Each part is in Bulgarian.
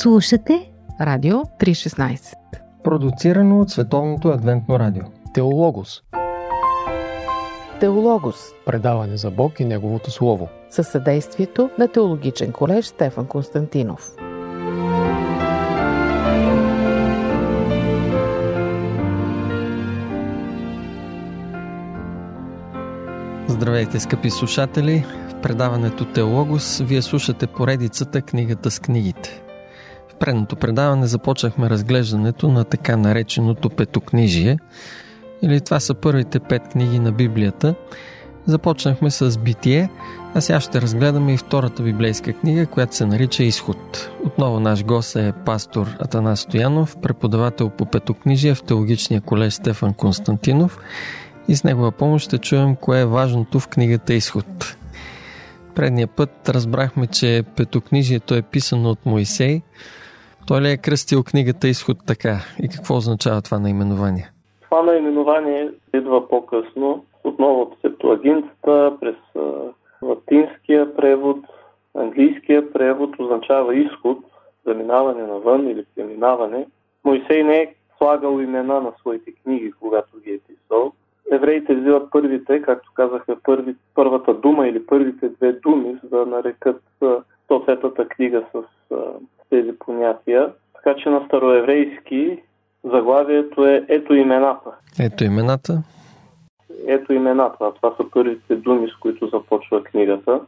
Слушате Радио 316 Продуцирано от Световното адвентно радио. Теологос. Теологос. Предаване за Бог и Неговото Слово. Със съдействието на Теологичен колеж Стефан Константинов. Здравейте, скъпи слушатели! В предаването Теологос вие слушате поредицата Книгата с книгите. Предното предаване започнахме разглеждането на така нареченото петокнижие, или това са първите пет книги на Библията. Започнахме с Битие, а сега ще разгледаме и втората библейска книга, която се нарича Изход. Отново наш гост е пастор Атанас Стоянов, преподавател по петокнижие в Теологичния колеж Стефан Константинов и с негова помощ ще чуем кое е важното в книгата Изход. Предния път разбрахме, че петокнижието е писано от Моисей. Той ли е кръстил книгата Изход така? И какво означава това наименование? Това наименование идва по-късно, отново от Септуагинцата, през латинския превод, английския превод означава изход, заминаване навън или преминаване. Моисей не е слагал имена на своите книги, когато ги е писал. Евреите взимат първите, както казахме, първи, първата дума или първите две думи, за да нарекат съответната книга с тези понятия. Така че на староеврейски заглавието е Ето имената. Ето имената. Ето имената. Това са първите думи, с които започва книгата.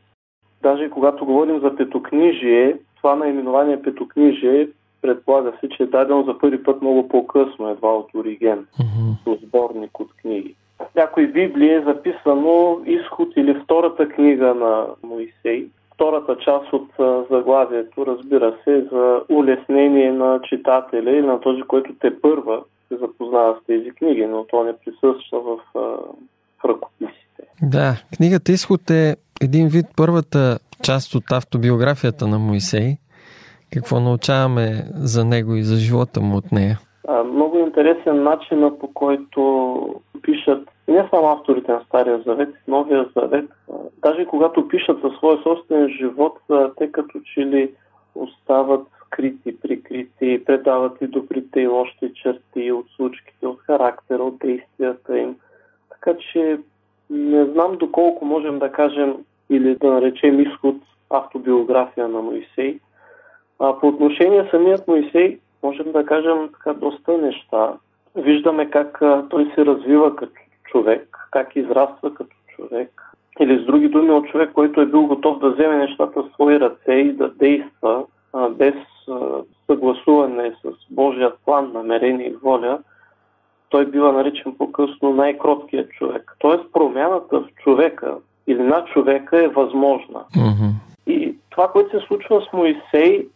Даже когато говорим за петокнижие, това наименование петокнижие предполага се, че е дадено за първи път много по-късно, едва от Ориген, mm-hmm. сборник от книги. В някои Библии е записано изход или втората книга на Моисей. Втората част от заглавието, разбира се, за улеснение на читателя или на този, който те първа се запознава с тези книги, но то не присъства в, в ръкописите. Да, книгата Изход е един вид първата част от автобиографията на Моисей. Какво научаваме за него и за живота му от нея? А, много интересен начин, по който пишат не само авторите на Стария завет, Новия завет. Даже когато пишат за своя собствен живот, те като че ли остават скрити, прикрити, предават и добрите и лошите черти от случките, от характера, от действията им. Така че не знам доколко можем да кажем или да наречем изход автобиография на Моисей. А по отношение самият Моисей, можем да кажем така доста неща. Виждаме как той се развива като човек, как израства като човек. Или с други думи от човек, който е бил готов да вземе нещата в свои ръце и да действа а, без а, съгласуване с Божия план, намерение и воля, той бива наречен по-късно най-кроткият човек. Тоест промяната в човека или на човека е възможна. Mm-hmm. И това, което се случва с Моисей,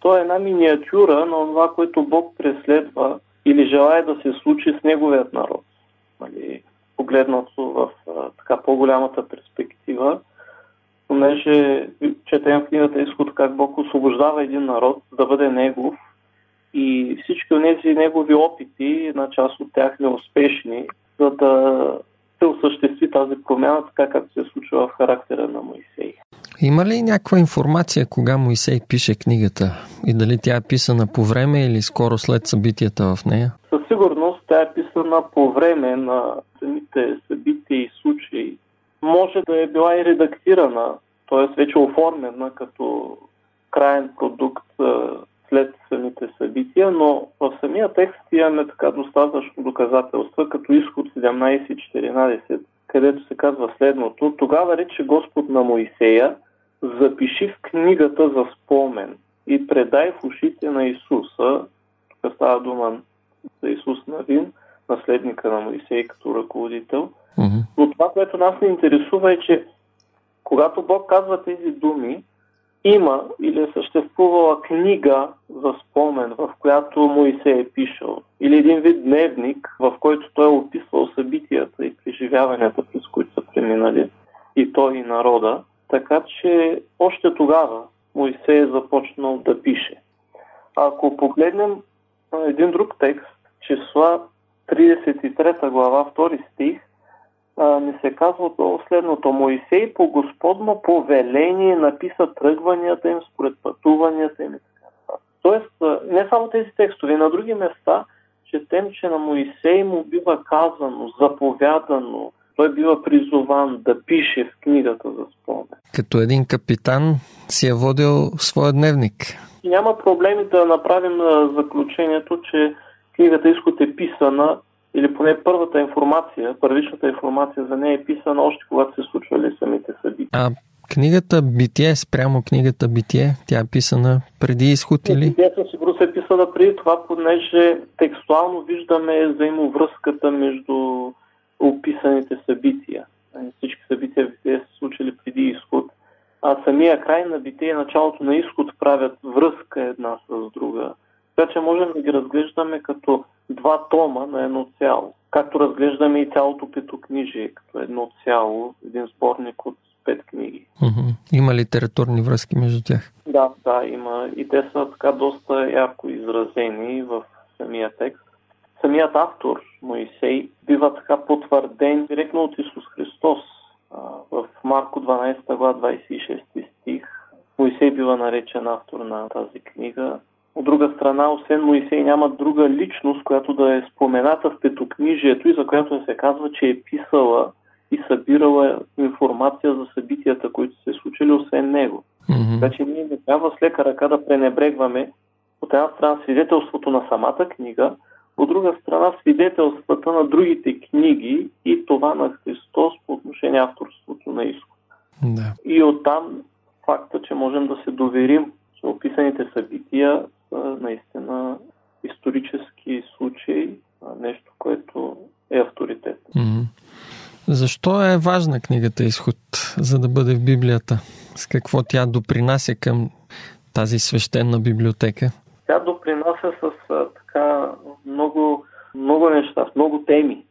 то е една миниатюра на това, което Бог преследва или желая да се случи с неговият народ. Нали, погледнато в а, така по-голямата перспектива, понеже четем в книгата Изход как Бог освобождава един народ да бъде негов и всички от тези негови опити, една част от тях неуспешни, за да се осъществи тази промяна, така както се случва в характера на Моисей. Има ли някаква информация кога Моисей пише книгата и дали тя е писана по време или скоро след събитията в нея? Със сигурност тя е писана по време на самите събития и случаи. Може да е била и редактирана, т.е. вече оформена като крайен продукт след самите събития, но в самия текст имаме така достатъчно доказателства, като изход 17-14, където се казва следното. Тогава рече Господ на Моисея, запиши в книгата за спомен и предай в ушите на Исуса, тук става дума за Исус Навин, наследника на Моисей като ръководител. Mm-hmm. Но това, което нас не интересува е, че когато Бог казва тези думи, има или е съществувала книга за спомен, в която Моисей е пишал, или един вид дневник, в който той е описвал събитията и преживяванията, през които са преминали, и той и народа. Така че още тогава Моисей е започнал да пише. Ако погледнем един друг текст, числа 33 глава, 2 стих, не се казва отново следното. Моисей по Господно повеление написа тръгванията им според пътуванията им. Тоест, не само тези текстове, на други места четем, че на Моисей му бива казано, заповядано, той бива призован да пише в книгата за спомен. Като един капитан си е водил своя дневник. Няма проблеми да направим заключението, че книгата Изход е писана или поне първата информация, първичната информация за нея е писана още когато се случвали самите събития. А книгата Битие, спрямо книгата Битие, тя е писана преди изход или? Битие със сигурност е писана преди това, понеже текстуално виждаме взаимовръзката между описаните събития. Всички събития в Битие се случили преди изход, а самия край на Битие и началото на изход правят връзка една с друга. Така че можем да ги разглеждаме като два тома на едно цяло. Както разглеждаме и цялото петокнижие като едно цяло, един сборник от пет книги. Mm-hmm. Има литературни връзки между тях? Да, да, има. И те са така доста ярко изразени в самия текст. Самият автор, Моисей, бива така потвърден директно от Исус Христос. В Марко 12 глава 26 стих Моисей бива наречен автор на тази книга. От друга страна, освен Моисей, няма друга личност, която да е спомената в петокнижието и за която се казва, че е писала и събирала информация за събитията, които се случили, освен него. Mm-hmm. Така че ние не трябва с лека ръка да пренебрегваме от една страна свидетелството на самата книга, от друга страна свидетелствата на другите книги и това на Христос по отношение авторството на изход. Да. И оттам факта, че можем да се доверим, че описаните събития са наистина исторически случаи, нещо, което е авторитет. Mm-hmm. Защо е важна книгата Изход, за да бъде в Библията? С какво тя допринася към тази свещена библиотека? Тя допринася с така много, много неща, с много теми.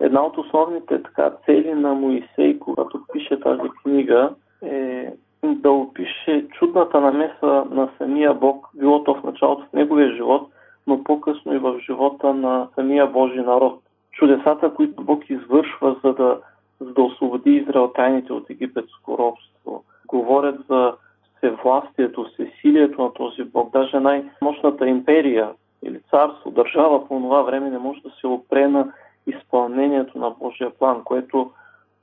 Една от основните така, цели на Моисей, когато пише тази книга, е да опише чудната намеса на самия Бог, било то в началото в неговия живот, но по-късно и в живота на самия Божий народ чудесата, които Бог извършва, за да, за да освободи израелтяните от египетско робство. Говорят за всевластието, всесилието на този Бог. Даже най-мощната империя или царство, държава по това време не може да се опре на изпълнението на Божия план, което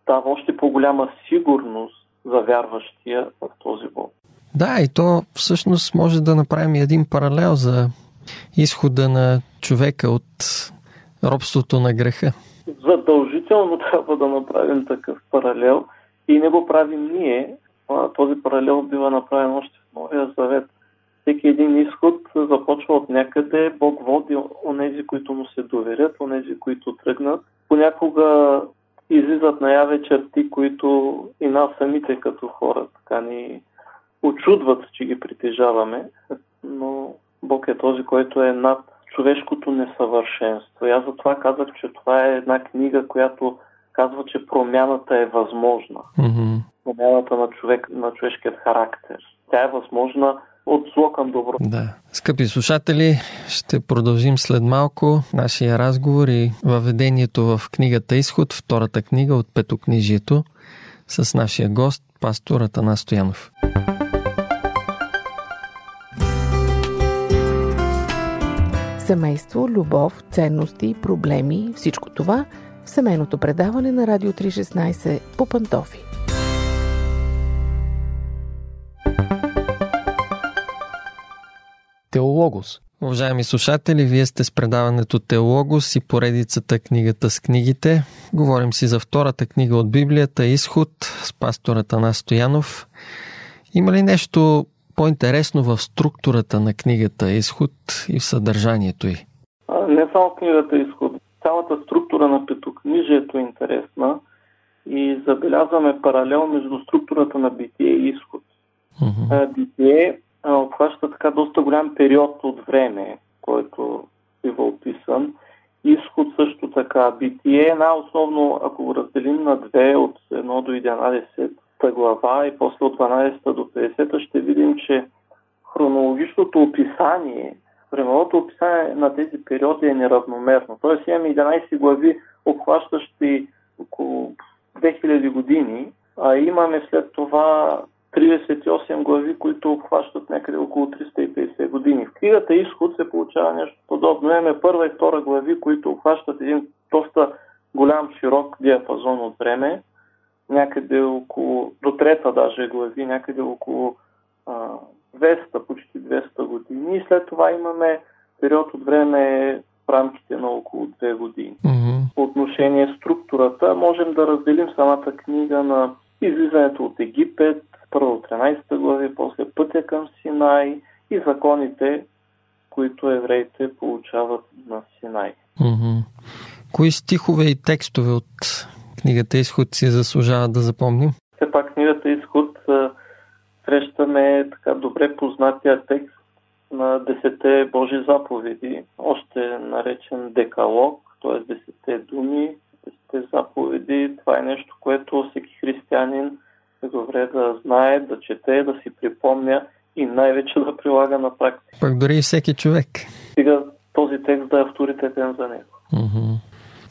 дава още по-голяма сигурност за вярващия в този Бог. Да, и то всъщност може да направим един паралел за изхода на човека от робството на греха? Задължително трябва да направим такъв паралел и не го правим ние. Този паралел бива направен още в Новия Завет. Всеки един изход започва от някъде. Бог води онези, които му се доверят, онези, които тръгнат. Понякога излизат наяве черти, които и нас самите като хора така ни очудват, че ги притежаваме. Но Бог е този, който е над човешкото несъвършенство. И аз затова казах, че това е една книга, която казва, че промяната е възможна. Mm-hmm. Промяната на, човек, на човешкият характер. Тя е възможна от зло към добро. Да. Скъпи слушатели, ще продължим след малко нашия разговор и въведението в книгата Изход, втората книга от Петокнижието, с нашия гост, пастората Настоянов. Стоянов. Семейство, любов, ценности, проблеми, всичко това в семейното предаване на Радио 316 по Пантофи. Теологос. Уважаеми слушатели, вие сте с предаването Теологос и поредицата Книгата с книгите. Говорим си за втората книга от Библията Изход с пастората Настоянов. Има ли нещо по-интересно в структурата на книгата Изход и в съдържанието й? Не само книгата Изход. Цялата структура на петокнижието е интересна и забелязваме паралел между структурата на битие и изход. Uh-huh. Битие обхваща така доста голям период от време, който бива описан. Изход също така. Битие е най-основно, ако го разделим на две, от 1 до 11, глава и после от 12 до 50 ще видим, че хронологичното описание, времевото описание на тези периоди е неравномерно. Тоест имаме 11 глави, обхващащи около 2000 години, а имаме след това 3 38 глави, които обхващат някъде около 350 години. В книгата Изход се получава нещо подобно. Имаме първа и втора глави, които обхващат един доста голям, широк диапазон от време, някъде около, до трета даже глави, някъде около а, 200, почти 200 години. И след това имаме период от време в рамките на около 2 години. Mm-hmm. По отношение структурата, можем да разделим самата книга на излизането от Египет, първо 13 глави, после пътя към Синай и законите, които евреите получават на Синай. Mm-hmm. Кои стихове и текстове от книгата Изход си заслужава да запомним? Все пак книгата Изход срещаме така добре познатия текст на Десете Божи заповеди, още наречен Декалог, т.е. Десете думи, Десете заповеди. Това е нещо, което всеки християнин добре да знае, да чете, да си припомня и най-вече да прилага на практика. Пък дори и всеки човек. Стига този текст да е авторитетен за него.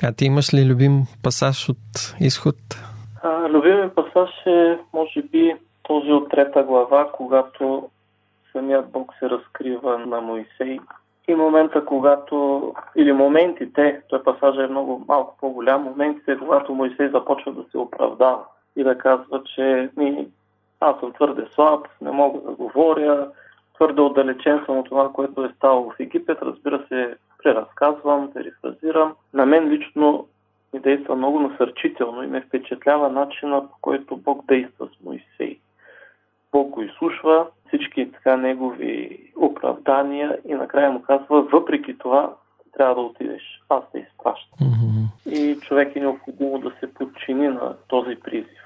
А ти имаш ли любим пасаж от изход? А, любими пасаж е, може би, този от трета глава, когато самият Бог се разкрива на Моисей. И момента, когато, или моментите, той пасажа е много малко по-голям, моментите, когато Моисей започва да се оправдава и да казва, че ми, аз съм твърде слаб, не мога да говоря, твърде отдалечен съм от това, което е ставало в Египет. Разбира се, преразказвам, перифразирам. На мен лично ми действа много насърчително и ме впечатлява начина, по който Бог действа с Моисей. Бог го изслушва, всички така негови оправдания и накрая му казва, въпреки това, трябва да отидеш. Аз те изпращам. Mm-hmm. И човек е необходимо да се подчини на този призив.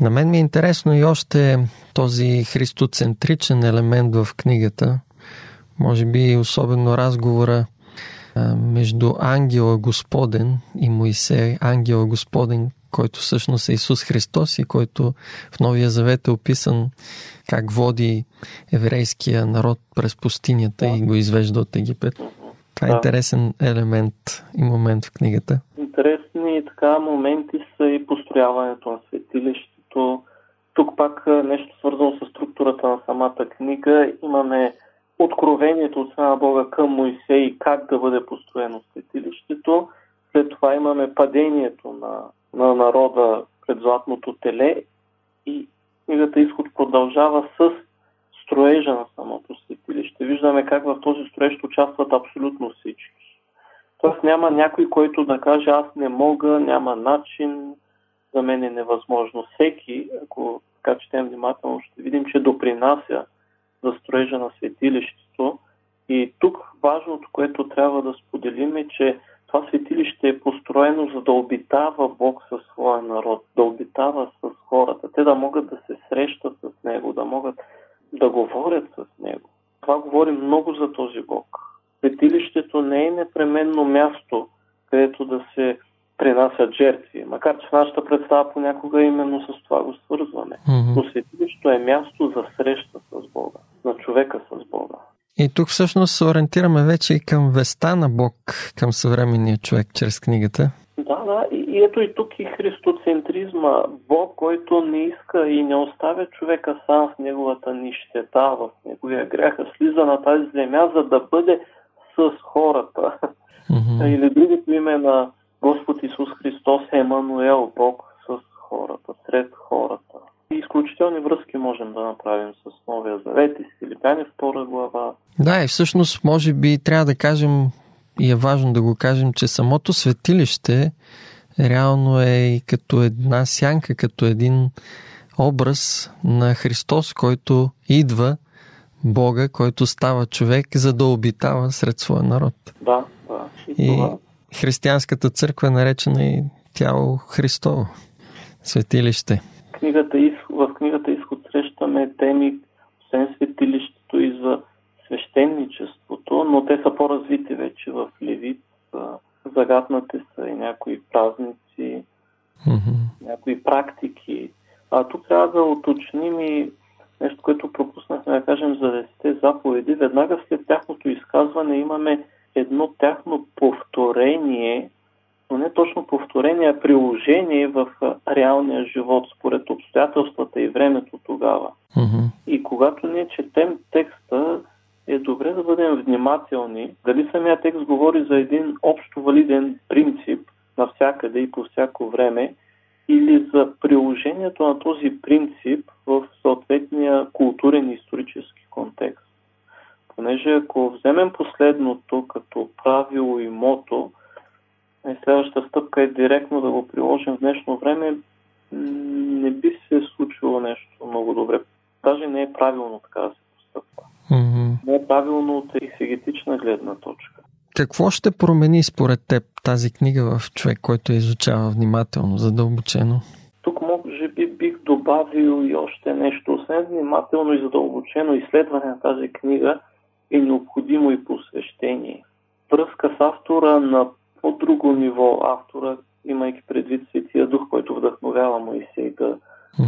На мен ми е интересно и още този христоцентричен елемент в книгата. Може би особено разговора между ангела Господен и Моисей. Ангела Господен, който всъщност е Исус Христос и който в Новия Завет е описан как води еврейския народ през пустинята да. и го извежда от Египет. Това е да. интересен елемент и момент в книгата. Интересни така моменти са и построяването на светилището. Тук пак нещо свързано с структурата на самата книга. Имаме откровението от страна Бога към Моисей как да бъде построено светилището. След това имаме падението на, на народа пред златното теле и книгата Изход продължава с строежа на самото светилище. Виждаме как в този строеж участват абсолютно всички. Тоест няма някой, който да каже аз не мога, няма начин, за мен е невъзможно. Всеки, ако така четем внимателно, ще видим, че допринася за строежа на светилището. И тук важното, което трябва да споделим е, че това светилище е построено за да обитава Бог със своя народ, да обитава с хората, те да могат да се срещат с Него, да могат да говорят с Него. Това говори много за този Бог. Светилището не е непременно място, където да се принасят жертви, макар че в нашата представа понякога именно с това го свързваме. Mm-hmm. Но светилището е място за среща с Бога, на човека с Бога. И тук всъщност се ориентираме вече и към веста на Бог, към съвременния човек чрез книгата. Да, да, и, и ето и тук и христоцентризма. Бог, който не иска и не оставя човека сам в неговата нищета, в неговия грех, слиза на тази земя, за да бъде с хората. Mm-hmm. Или другото име на Господ Исус Христос е Емануел, Бог с хората, сред хората. И изключителни връзки можем да направим с Новия Завет и с Филипяни втора глава. Да, и всъщност може би трябва да кажем и е важно да го кажем, че самото светилище реално е и като една сянка, като един образ на Христос, който идва Бога, който става човек, за да обитава сред своя народ. Да, да. И, и това християнската църква е наречена и тяло Христово, светилище. Книгата, в книгата Изход срещаме теми, освен светилището и за свещеничеството, но те са по-развити вече в Левит. Загаднати са и някои празници, mm-hmm. някои практики. А тук трябва да уточним и нещо, което пропуснахме да кажем за десете заповеди. Веднага след тяхното изказване имаме едно тяхно повторение, но не точно повторение, а приложение в реалния живот, според обстоятелствата и времето тогава. Mm-hmm. И когато ние четем текста, е добре да бъдем внимателни. Дали самия текст говори за един общо валиден принцип навсякъде и по всяко време, или за приложението на този принцип в съответния културен и исторически контекст. Понеже ако вземем последното като правило и мото, е, следващата стъпка е директно да го приложим в днешно време, не би се случило нещо много добре. Даже не е правилно така да се постъпва. Mm-hmm. Не е правилно от ексегетична гледна точка. Какво ще промени според теб тази книга в човек, който я изучава внимателно, задълбочено? Тук може би бих добавил и още нещо. Освен внимателно и задълбочено изследване на тази книга е необходимо и посвещение. Връзка с автора на по-друго ниво автора, имайки предвид Светия Дух, който вдъхновява Моисей да,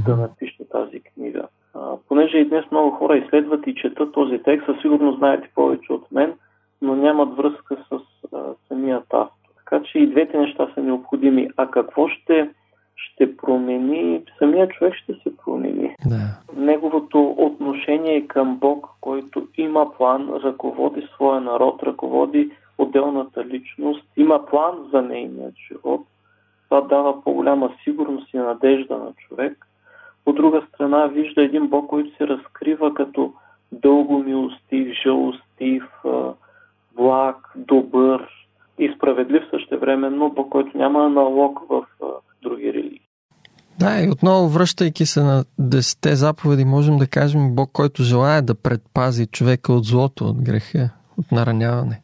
да напише тази книга. А, понеже и днес много хора изследват и четат този текст, със сигурно знаете повече от мен, но нямат връзка с а, самият автор. Така че и двете неща са необходими. А какво ще, ще промени? Самият човек ще се промени. Да. Неговото отношение към Бог, който има план, ръководи своя народ, ръководи отделната личност, има план за нейният живот. Това дава по-голяма сигурност и надежда на човек. От друга страна вижда един Бог, който се разкрива като дълго милостив, жалостив, благ, добър и справедлив същевременно, Бог, който няма налог в други религии. Да, и отново връщайки се на десете заповеди, можем да кажем Бог, който желая да предпази човека от злото, от греха, от нараняване.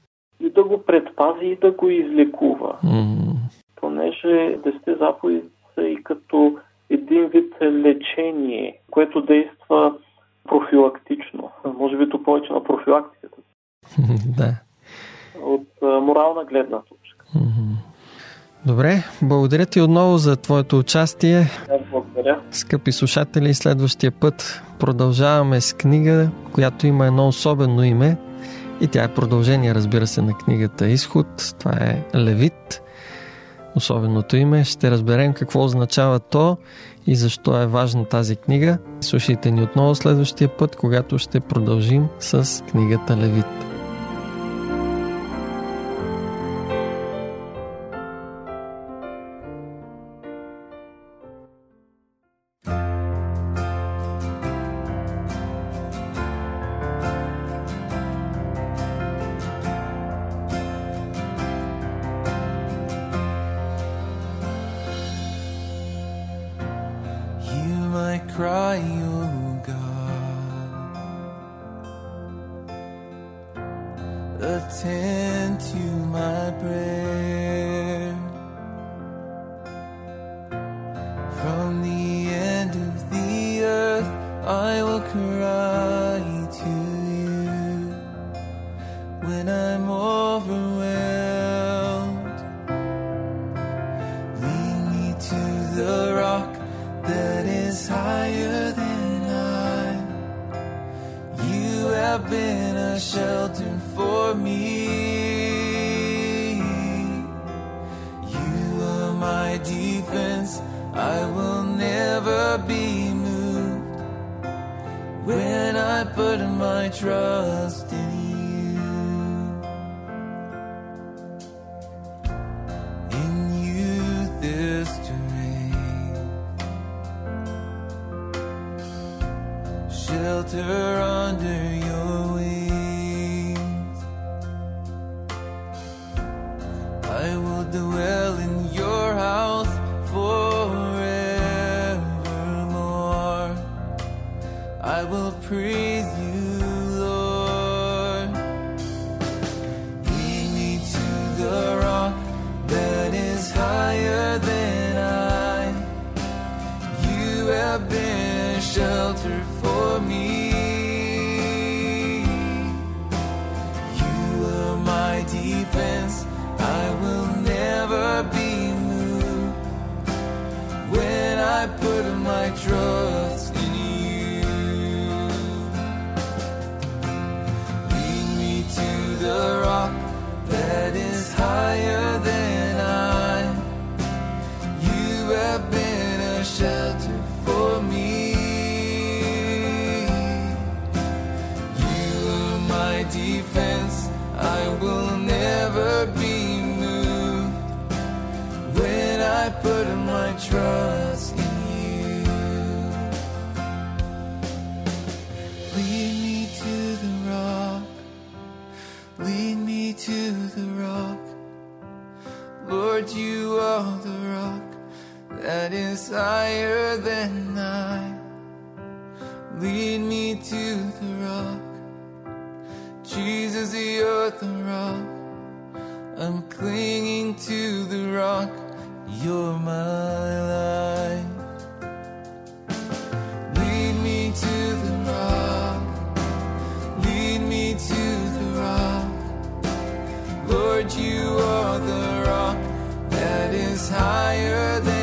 И да го предпази и да го излекува. Mm. Понеже десете заповеди са и като един вид лечение, което действа профилактично. Може би то повече на профилактиката. да. От а, морална гледна точка. Добре, благодаря ти отново за твоето участие. Благодаря. Скъпи слушатели, следващия път продължаваме с книга, която има едно особено име и тя е продължение, разбира се, на книгата Изход. Това е Левит. Особеното име. Ще разберем какво означава то и защо е важна тази книга. Слушайте ни отново следващия път, когато ще продължим с книгата Левит. Shelter Lord, you are the rock that is higher than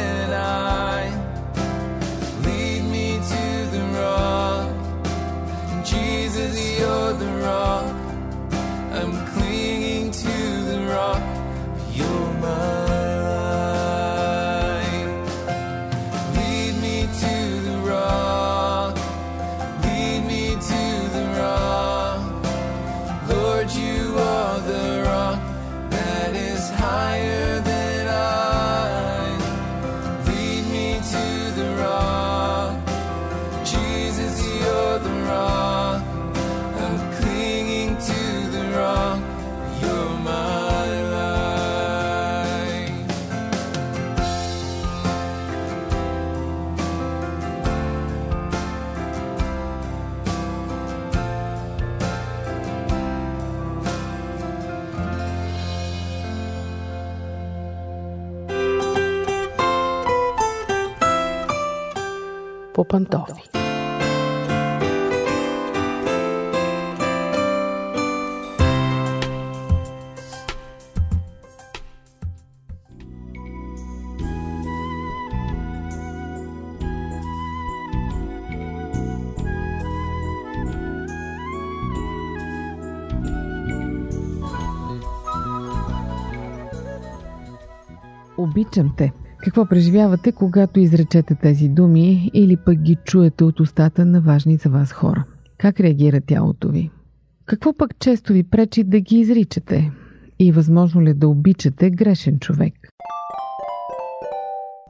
По. Обичам те. Какво преживявате, когато изречете тези думи или пък ги чуете от устата на важни за вас хора? Как реагира тялото ви? Какво пък често ви пречи да ги изричате? И възможно ли е да обичате грешен човек?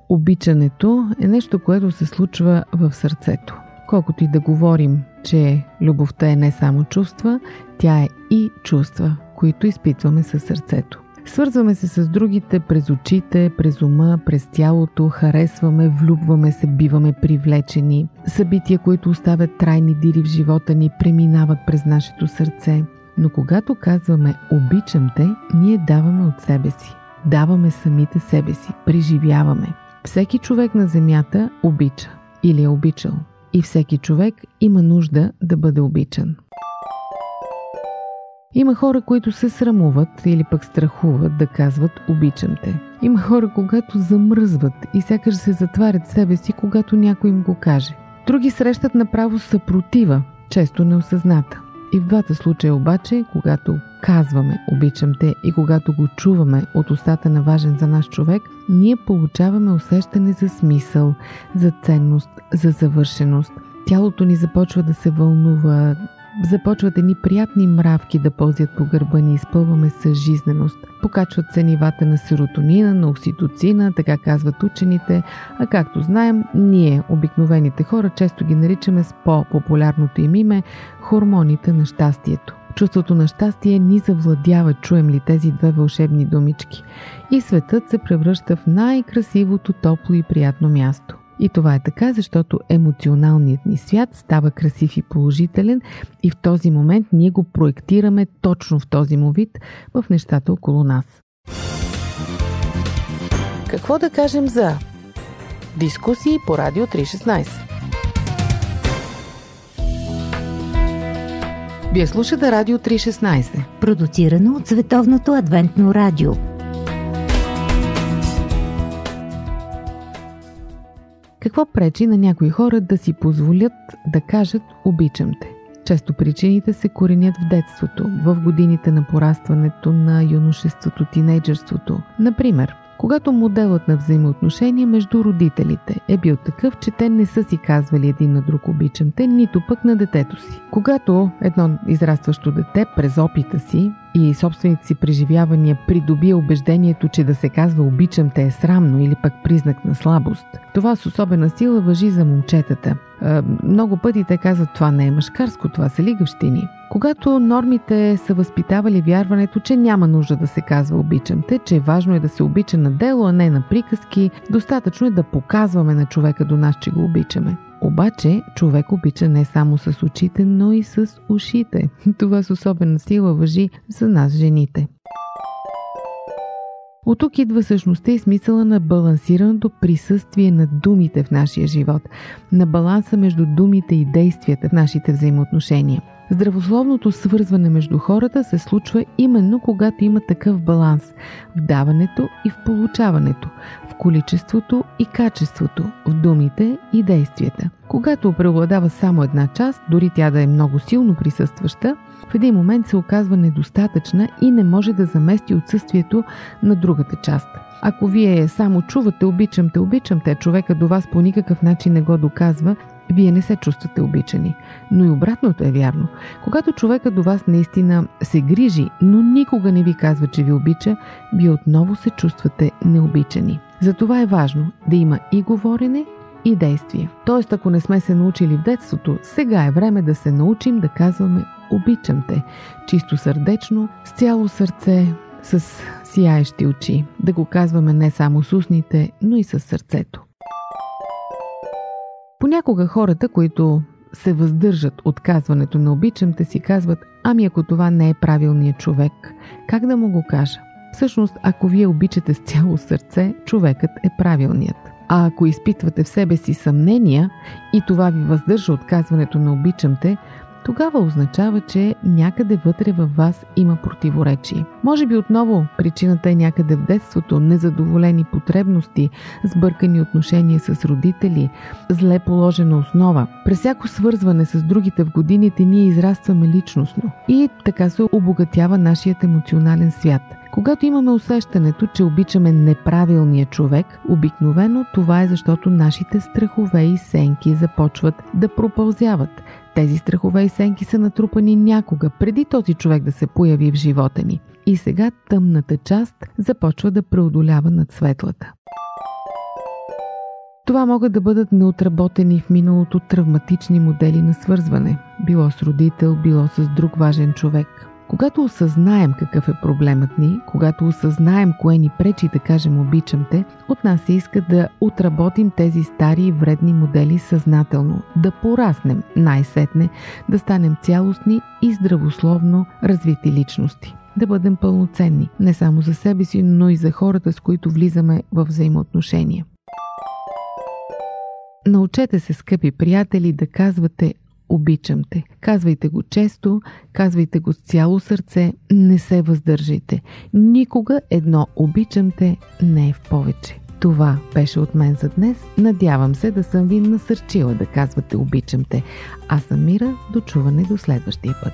Обичането е нещо, което се случва в сърцето. Колкото и да говорим, че любовта е не само чувства, тя е и чувства, които изпитваме със сърцето. Свързваме се с другите през очите, през ума, през тялото, харесваме, влюбваме се, биваме привлечени. Събития, които оставят трайни дири в живота ни, преминават през нашето сърце. Но когато казваме обичам те, ние даваме от себе си. Даваме самите себе си, преживяваме. Всеки човек на земята обича или е обичал. И всеки човек има нужда да бъде обичан. Има хора, които се срамуват или пък страхуват да казват обичам те. Има хора, когато замръзват и сякаш се затварят себе си, когато някой им го каже. Други срещат направо съпротива, често неосъзната. И в двата случая обаче, когато казваме обичам те и когато го чуваме от устата на важен за наш човек, ние получаваме усещане за смисъл, за ценност, за завършеност. Тялото ни започва да се вълнува, Започват едни приятни мравки да ползят по гърба ни, изпълваме с жизненост. Покачват се нивата на серотонина, на окситоцина, така казват учените, а както знаем, ние, обикновените хора, често ги наричаме с по-популярното им име хормоните на щастието. Чувството на щастие ни завладява, чуем ли тези две вълшебни думички. И светът се превръща в най-красивото, топло и приятно място. И това е така, защото емоционалният ни свят става красив и положителен и в този момент ние го проектираме точно в този му вид в нещата около нас. Какво да кажем за дискусии по Радио 316? Вие слушате Радио 316. Продуцирано от Световното адвентно радио. Какво пречи на някои хора да си позволят да кажат обичам те? Често причините се коренят в детството, в годините на порастването, на юношеството, тинейджерството. Например, Когато моделът на взаимоотношение между родителите е бил такъв, че те не са си казвали един на друг обичам те, нито пък на детето си. Когато едно израстващо дете през опита си и собствените си преживявания придобие убеждението, че да се казва обичам те е срамно или пък признак на слабост. Това с особена сила въжи за момчетата. Е, много пъти те казват това не е мъжкарско, това са лигавщини. Когато нормите са възпитавали вярването, че няма нужда да се казва обичам те, че важно е да се обича на дело, а не на приказки, достатъчно е да показваме на човека до нас, че го обичаме. Обаче човек обича не само с очите, но и с ушите. Това с особена сила въжи за нас жените. От тук идва същността и смисъла на балансираното присъствие на думите в нашия живот, на баланса между думите и действията в нашите взаимоотношения. Здравословното свързване между хората се случва именно когато има такъв баланс в даването и в получаването, в количеството и качеството, в думите и действията. Когато преобладава само една част, дори тя да е много силно присъстваща, в един момент се оказва недостатъчна и не може да замести отсъствието на другата част. Ако вие само чувате обичам те, обичам те, човека до вас по никакъв начин не го доказва, вие не се чувствате обичани. Но и обратното е вярно. Когато човека до вас наистина се грижи, но никога не ви казва, че ви обича, вие отново се чувствате необичани. Затова е важно да има и говорене, и действие. Тоест, ако не сме се научили в детството, сега е време да се научим да казваме обичам те, чисто сърдечно, с цяло сърце, с сияещи очи. Да го казваме не само с устните, но и с сърцето. Понякога хората, които се въздържат от казването на обичам те си казват, ами ако това не е правилният човек, как да му го кажа? Всъщност, ако вие обичате с цяло сърце, човекът е правилният. А ако изпитвате в себе си съмнения и това ви въздържа от казването на обичам те, тогава означава, че някъде вътре във вас има противоречие. Може би отново причината е някъде в детството, незадоволени потребности, сбъркани отношения с родители, зле положена основа. През всяко свързване с другите в годините ние израстваме личностно и така се обогатява нашият емоционален свят. Когато имаме усещането, че обичаме неправилния човек, обикновено това е защото нашите страхове и сенки започват да пропълзяват. Тези страхове и сенки са натрупани някога, преди този човек да се появи в живота ни. И сега тъмната част започва да преодолява над светлата. Това могат да бъдат неотработени в миналото травматични модели на свързване, било с родител, било с друг важен човек – когато осъзнаем какъв е проблемът ни, когато осъзнаем кое ни пречи да кажем обичам те, от нас се иска да отработим тези стари и вредни модели съзнателно, да пораснем най-сетне, да станем цялостни и здравословно развити личности. Да бъдем пълноценни, не само за себе си, но и за хората, с които влизаме в взаимоотношения. Научете се, скъпи приятели, да казвате обичам те. Казвайте го често, казвайте го с цяло сърце, не се въздържайте. Никога едно обичам те не е в повече. Това беше от мен за днес. Надявам се да съм ви насърчила да казвате обичам те. Аз съм Мира, дочуване до следващия път.